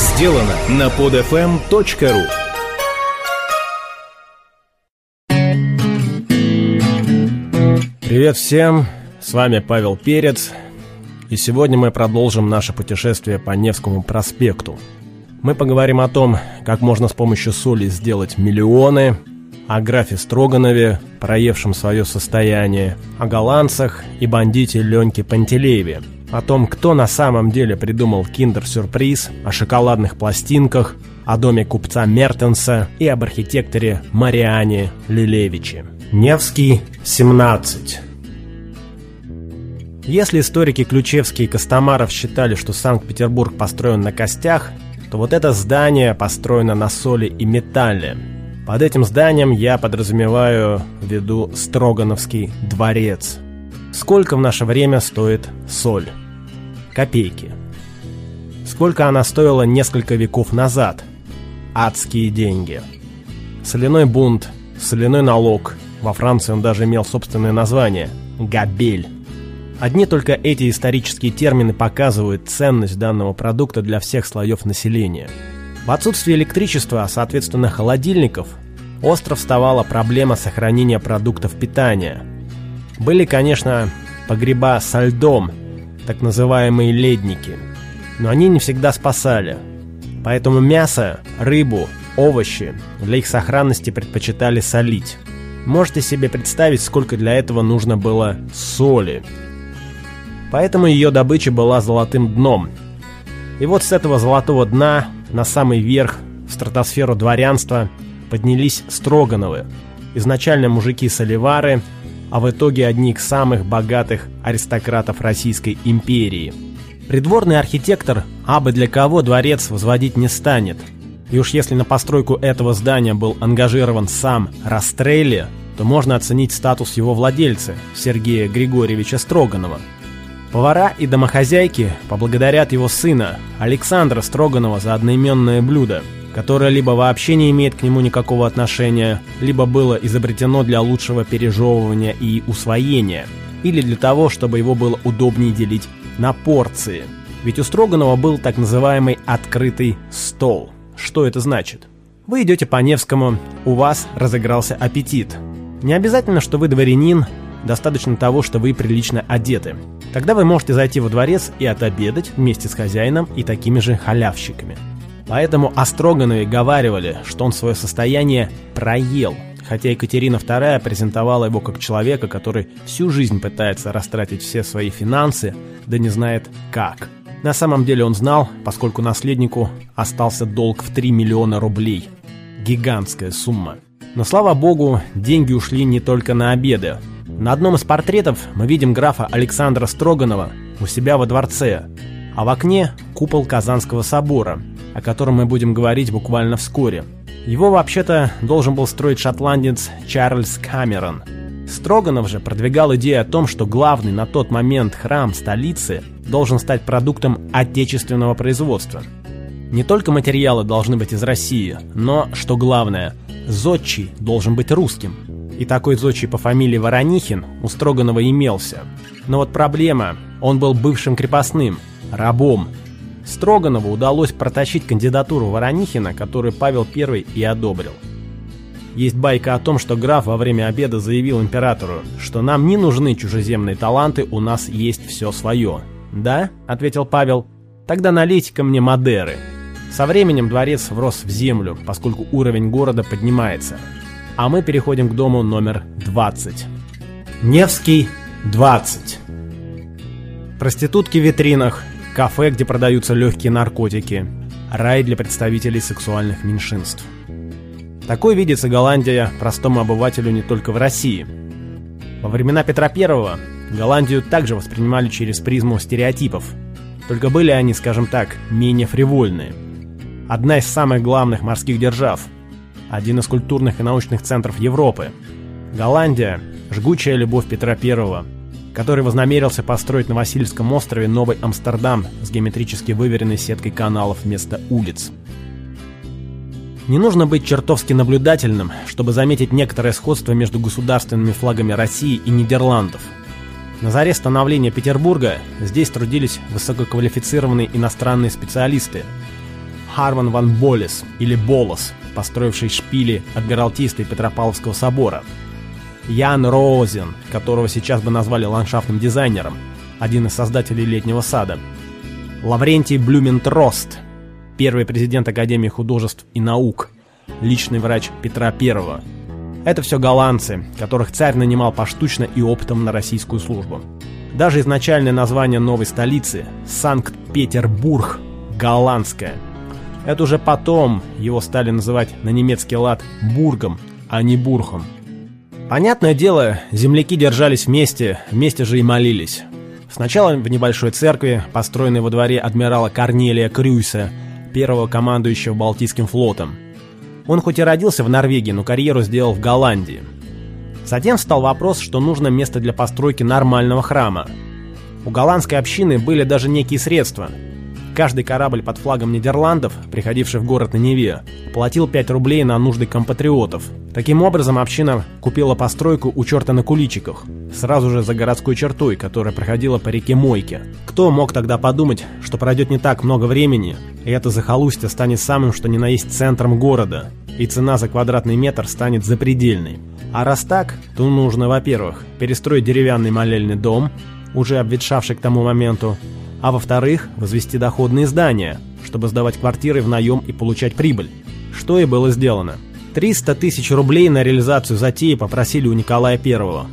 сделано на podfm.ru Привет всем, с вами Павел Перец, и сегодня мы продолжим наше путешествие по Невскому проспекту. Мы поговорим о том, как можно с помощью соли сделать миллионы, о графе Строганове, проевшем свое состояние, о голландцах и бандите Леньке Пантелееве, о том, кто на самом деле придумал киндер-сюрприз, о шоколадных пластинках, о доме купца Мертенса и об архитекторе Мариане Лилевиче. Невский, 17. Если историки Ключевский и Костомаров считали, что Санкт-Петербург построен на костях, то вот это здание построено на соли и металле. Под этим зданием я подразумеваю в виду Строгановский дворец. Сколько в наше время стоит соль? Копейки. Сколько она стоила несколько веков назад? Адские деньги. Соляной бунт, соляной налог – во Франции он даже имел собственное название – «габель». Одни только эти исторические термины показывают ценность данного продукта для всех слоев населения. В отсутствие электричества, а соответственно холодильников, остро вставала проблема сохранения продуктов питания. Были, конечно, погреба со льдом, так называемые ледники, но они не всегда спасали. Поэтому мясо, рыбу, овощи для их сохранности предпочитали солить. Можете себе представить, сколько для этого нужно было соли. Поэтому ее добыча была золотым дном. И вот с этого золотого дна на самый верх, в стратосферу дворянства, поднялись Строгановы. Изначально мужики-соливары, а в итоге одни из самых богатых аристократов Российской империи. Придворный архитектор абы для кого дворец возводить не станет – и уж если на постройку этого здания был ангажирован сам Растрелли, то можно оценить статус его владельца, Сергея Григорьевича Строганова. Повара и домохозяйки поблагодарят его сына, Александра Строганова, за одноименное блюдо, которое либо вообще не имеет к нему никакого отношения, либо было изобретено для лучшего пережевывания и усвоения, или для того, чтобы его было удобнее делить на порции. Ведь у Строганова был так называемый «открытый стол». Что это значит? Вы идете по Невскому, у вас разыгрался аппетит. Не обязательно, что вы дворянин, достаточно того, что вы прилично одеты. Тогда вы можете зайти во дворец и отобедать вместе с хозяином и такими же халявщиками. Поэтому о Строганове говаривали, что он свое состояние проел, хотя Екатерина II презентовала его как человека, который всю жизнь пытается растратить все свои финансы, да не знает как – на самом деле он знал, поскольку наследнику остался долг в 3 миллиона рублей. Гигантская сумма. Но слава богу, деньги ушли не только на обеды. На одном из портретов мы видим графа Александра Строганова у себя во дворце, а в окне купол Казанского собора, о котором мы будем говорить буквально вскоре. Его вообще-то должен был строить шотландец Чарльз Камерон – Строганов же продвигал идею о том, что главный на тот момент храм столицы должен стать продуктом отечественного производства. Не только материалы должны быть из России, но, что главное, зодчий должен быть русским. И такой зодчий по фамилии Воронихин у Строганова имелся. Но вот проблема, он был бывшим крепостным, рабом. Строганову удалось протащить кандидатуру Воронихина, которую Павел I и одобрил. Есть байка о том, что граф во время обеда заявил императору, что нам не нужны чужеземные таланты, у нас есть все свое. «Да?» — ответил Павел. «Тогда налейте-ка мне Мадеры». Со временем дворец врос в землю, поскольку уровень города поднимается. А мы переходим к дому номер 20. Невский, 20. Проститутки в витринах, кафе, где продаются легкие наркотики, рай для представителей сексуальных меньшинств. Такой видится Голландия простому обывателю не только в России. Во времена Петра I Голландию также воспринимали через призму стереотипов. Только были они, скажем так, менее фривольные. Одна из самых главных морских держав. Один из культурных и научных центров Европы. Голландия – жгучая любовь Петра I, который вознамерился построить на Васильевском острове новый Амстердам с геометрически выверенной сеткой каналов вместо улиц. Не нужно быть чертовски наблюдательным, чтобы заметить некоторое сходство между государственными флагами России и Нидерландов. На заре становления Петербурга здесь трудились высококвалифицированные иностранные специалисты. Харман ван Болес или Болос, построивший шпили Адмиралтейства и Петропавловского собора. Ян Розен, которого сейчас бы назвали ландшафтным дизайнером, один из создателей летнего сада. Лаврентий Блюментрост, первый президент Академии художеств и наук, личный врач Петра I. Это все голландцы, которых царь нанимал поштучно и оптом на российскую службу. Даже изначальное название новой столицы – Санкт-Петербург – голландское. Это уже потом его стали называть на немецкий лад Бургом, а не Бурхом. Понятное дело, земляки держались вместе, вместе же и молились. Сначала в небольшой церкви, построенной во дворе адмирала Корнелия Крюйса, первого командующего Балтийским флотом. Он хоть и родился в Норвегии, но карьеру сделал в Голландии. Затем встал вопрос, что нужно место для постройки нормального храма. У голландской общины были даже некие средства – Каждый корабль под флагом Нидерландов, приходивший в город на Неве, платил 5 рублей на нужды компатриотов. Таким образом, община купила постройку у черта на куличиках, сразу же за городской чертой, которая проходила по реке Мойке. Кто мог тогда подумать, что пройдет не так много времени, и это захолустье станет самым, что ни на есть центром города, и цена за квадратный метр станет запредельной. А раз так, то нужно, во-первых, перестроить деревянный молельный дом, уже обветшавший к тому моменту, а во-вторых, возвести доходные здания, чтобы сдавать квартиры в наем и получать прибыль, что и было сделано. 300 тысяч рублей на реализацию затеи попросили у Николая I.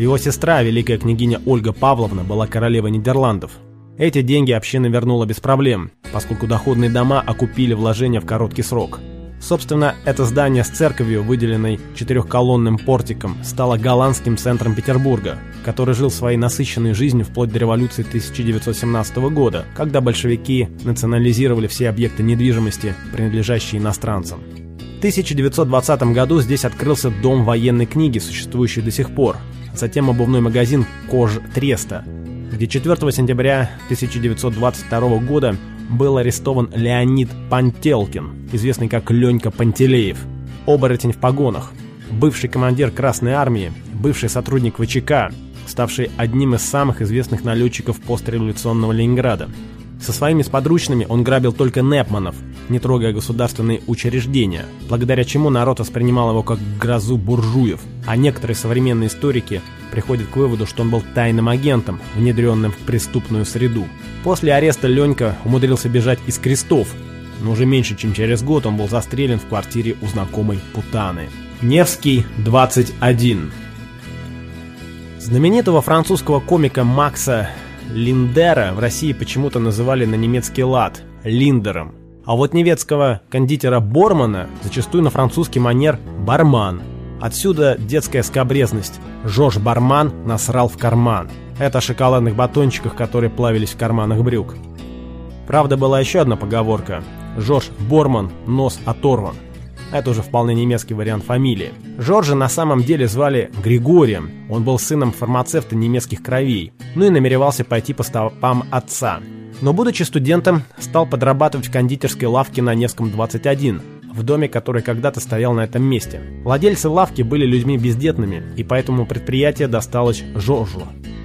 Его сестра, великая княгиня Ольга Павловна, была королевой Нидерландов. Эти деньги община вернула без проблем, поскольку доходные дома окупили вложения в короткий срок – Собственно, это здание с церковью, выделенной четырехколонным портиком, стало голландским центром Петербурга, который жил своей насыщенной жизнью вплоть до революции 1917 года, когда большевики национализировали все объекты недвижимости, принадлежащие иностранцам. В 1920 году здесь открылся дом военной книги, существующий до сих пор, затем обувной магазин «Кож Треста», где 4 сентября 1922 года был арестован Леонид Пантелкин, известный как Ленька Пантелеев, оборотень в погонах, бывший командир Красной Армии, бывший сотрудник ВЧК, ставший одним из самых известных налетчиков постреволюционного Ленинграда. Со своими сподручными он грабил только Непманов, не трогая государственные учреждения, благодаря чему народ воспринимал его как грозу буржуев, а некоторые современные историки приходят к выводу, что он был тайным агентом, внедренным в преступную среду. После ареста Ленька умудрился бежать из крестов, но уже меньше, чем через год он был застрелен в квартире у знакомой Путаны. Невский, 21. Знаменитого французского комика Макса Линдера в России почему-то называли на немецкий лад – Линдером. А вот немецкого кондитера Бормана зачастую на французский манер «барман». Отсюда детская скобрезность. Жорж Барман насрал в карман. Это о шоколадных батончиках, которые плавились в карманах брюк. Правда, была еще одна поговорка. Жорж Борман, нос оторван. Это уже вполне немецкий вариант фамилии. Жоржа на самом деле звали Григорием. Он был сыном фармацевта немецких кровей. Ну и намеревался пойти по стопам отца. Но будучи студентом, стал подрабатывать в кондитерской лавке на Невском 21, в доме, который когда-то стоял на этом месте. Владельцы лавки были людьми бездетными, и поэтому предприятие досталось Жоржу.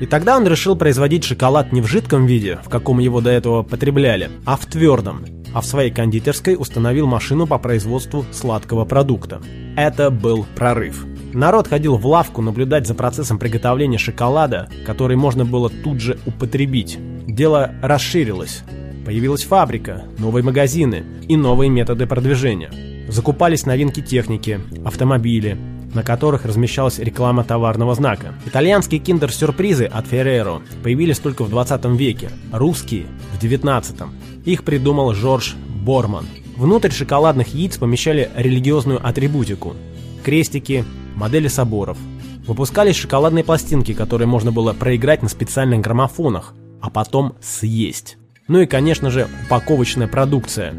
И тогда он решил производить шоколад не в жидком виде, в каком его до этого потребляли, а в твердом, а в своей кондитерской установил машину по производству сладкого продукта. Это был прорыв. Народ ходил в лавку наблюдать за процессом приготовления шоколада, который можно было тут же употребить. Дело расширилось. Появилась фабрика, новые магазины и новые методы продвижения. Закупались новинки техники, автомобили, на которых размещалась реклама товарного знака. Итальянские киндер-сюрпризы от Ferrero появились только в 20 веке, русские – в 19 -м. Их придумал Жорж Борман. Внутрь шоколадных яиц помещали религиозную атрибутику – крестики, модели соборов. Выпускались шоколадные пластинки, которые можно было проиграть на специальных граммофонах, а потом съесть. Ну и, конечно же, упаковочная продукция.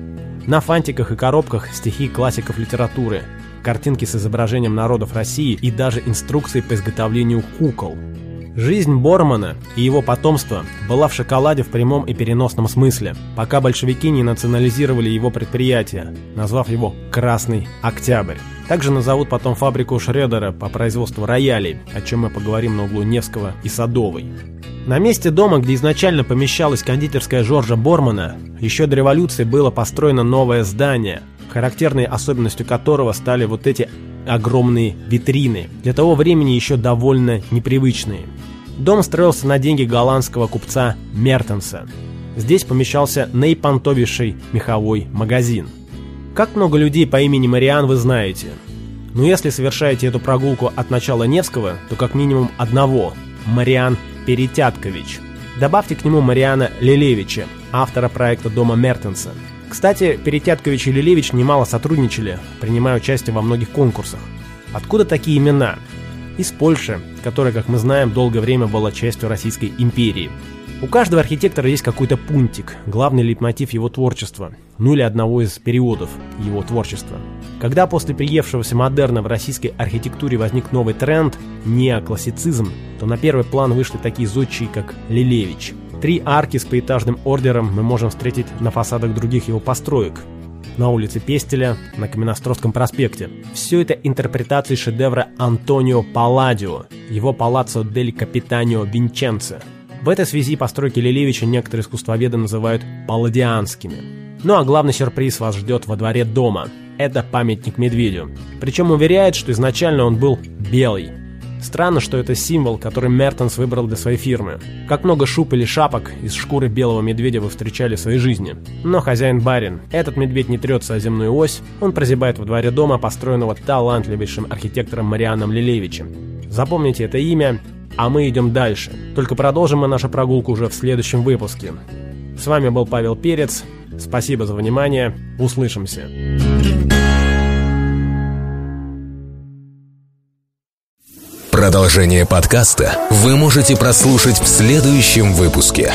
На фантиках и коробках стихи классиков литературы, картинки с изображением народов России и даже инструкции по изготовлению кукол. Жизнь Бормана и его потомства была в шоколаде в прямом и переносном смысле, пока большевики не национализировали его предприятие, назвав его «Красный Октябрь». Также назовут потом фабрику Шредера по производству роялей, о чем мы поговорим на углу Невского и Садовой. На месте дома, где изначально помещалась кондитерская Жоржа Бормана, еще до революции было построено новое здание, характерной особенностью которого стали вот эти огромные витрины, для того времени еще довольно непривычные. Дом строился на деньги голландского купца Мертенса. Здесь помещался наипонтовейший меховой магазин. Как много людей по имени Мариан вы знаете. Но если совершаете эту прогулку от начала Невского, то как минимум одного – Мариан Перетяткович. Добавьте к нему Мариана Лелевича, автора проекта дома Мертенса. Кстати, Перетяткович и Лелевич немало сотрудничали, принимая участие во многих конкурсах. Откуда такие имена? из Польши, которая, как мы знаем, долгое время была частью Российской империи. У каждого архитектора есть какой-то пунктик, главный лейтмотив его творчества, ну или одного из периодов его творчества. Когда после приевшегося модерна в российской архитектуре возник новый тренд – неоклассицизм, то на первый план вышли такие зодчие, как Лилевич. Три арки с поэтажным ордером мы можем встретить на фасадах других его построек – на улице Пестеля, на Каменостровском проспекте. Все это интерпретации шедевра Антонио Палладио, его Палаццо дель Капитанио Винченце. В этой связи постройки Лилевича некоторые искусствоведы называют палладианскими. Ну а главный сюрприз вас ждет во дворе дома. Это памятник медведю. Причем уверяет, что изначально он был белый, Странно, что это символ, который Мертенс выбрал для своей фирмы. Как много шуб или шапок из шкуры белого медведя вы встречали в своей жизни. Но хозяин барин. Этот медведь не трется о земную ось, он прозябает во дворе дома, построенного талантливейшим архитектором Марианом Лилевичем. Запомните это имя, а мы идем дальше. Только продолжим мы нашу прогулку уже в следующем выпуске. С вами был Павел Перец. Спасибо за внимание. Услышимся. Продолжение подкаста вы можете прослушать в следующем выпуске.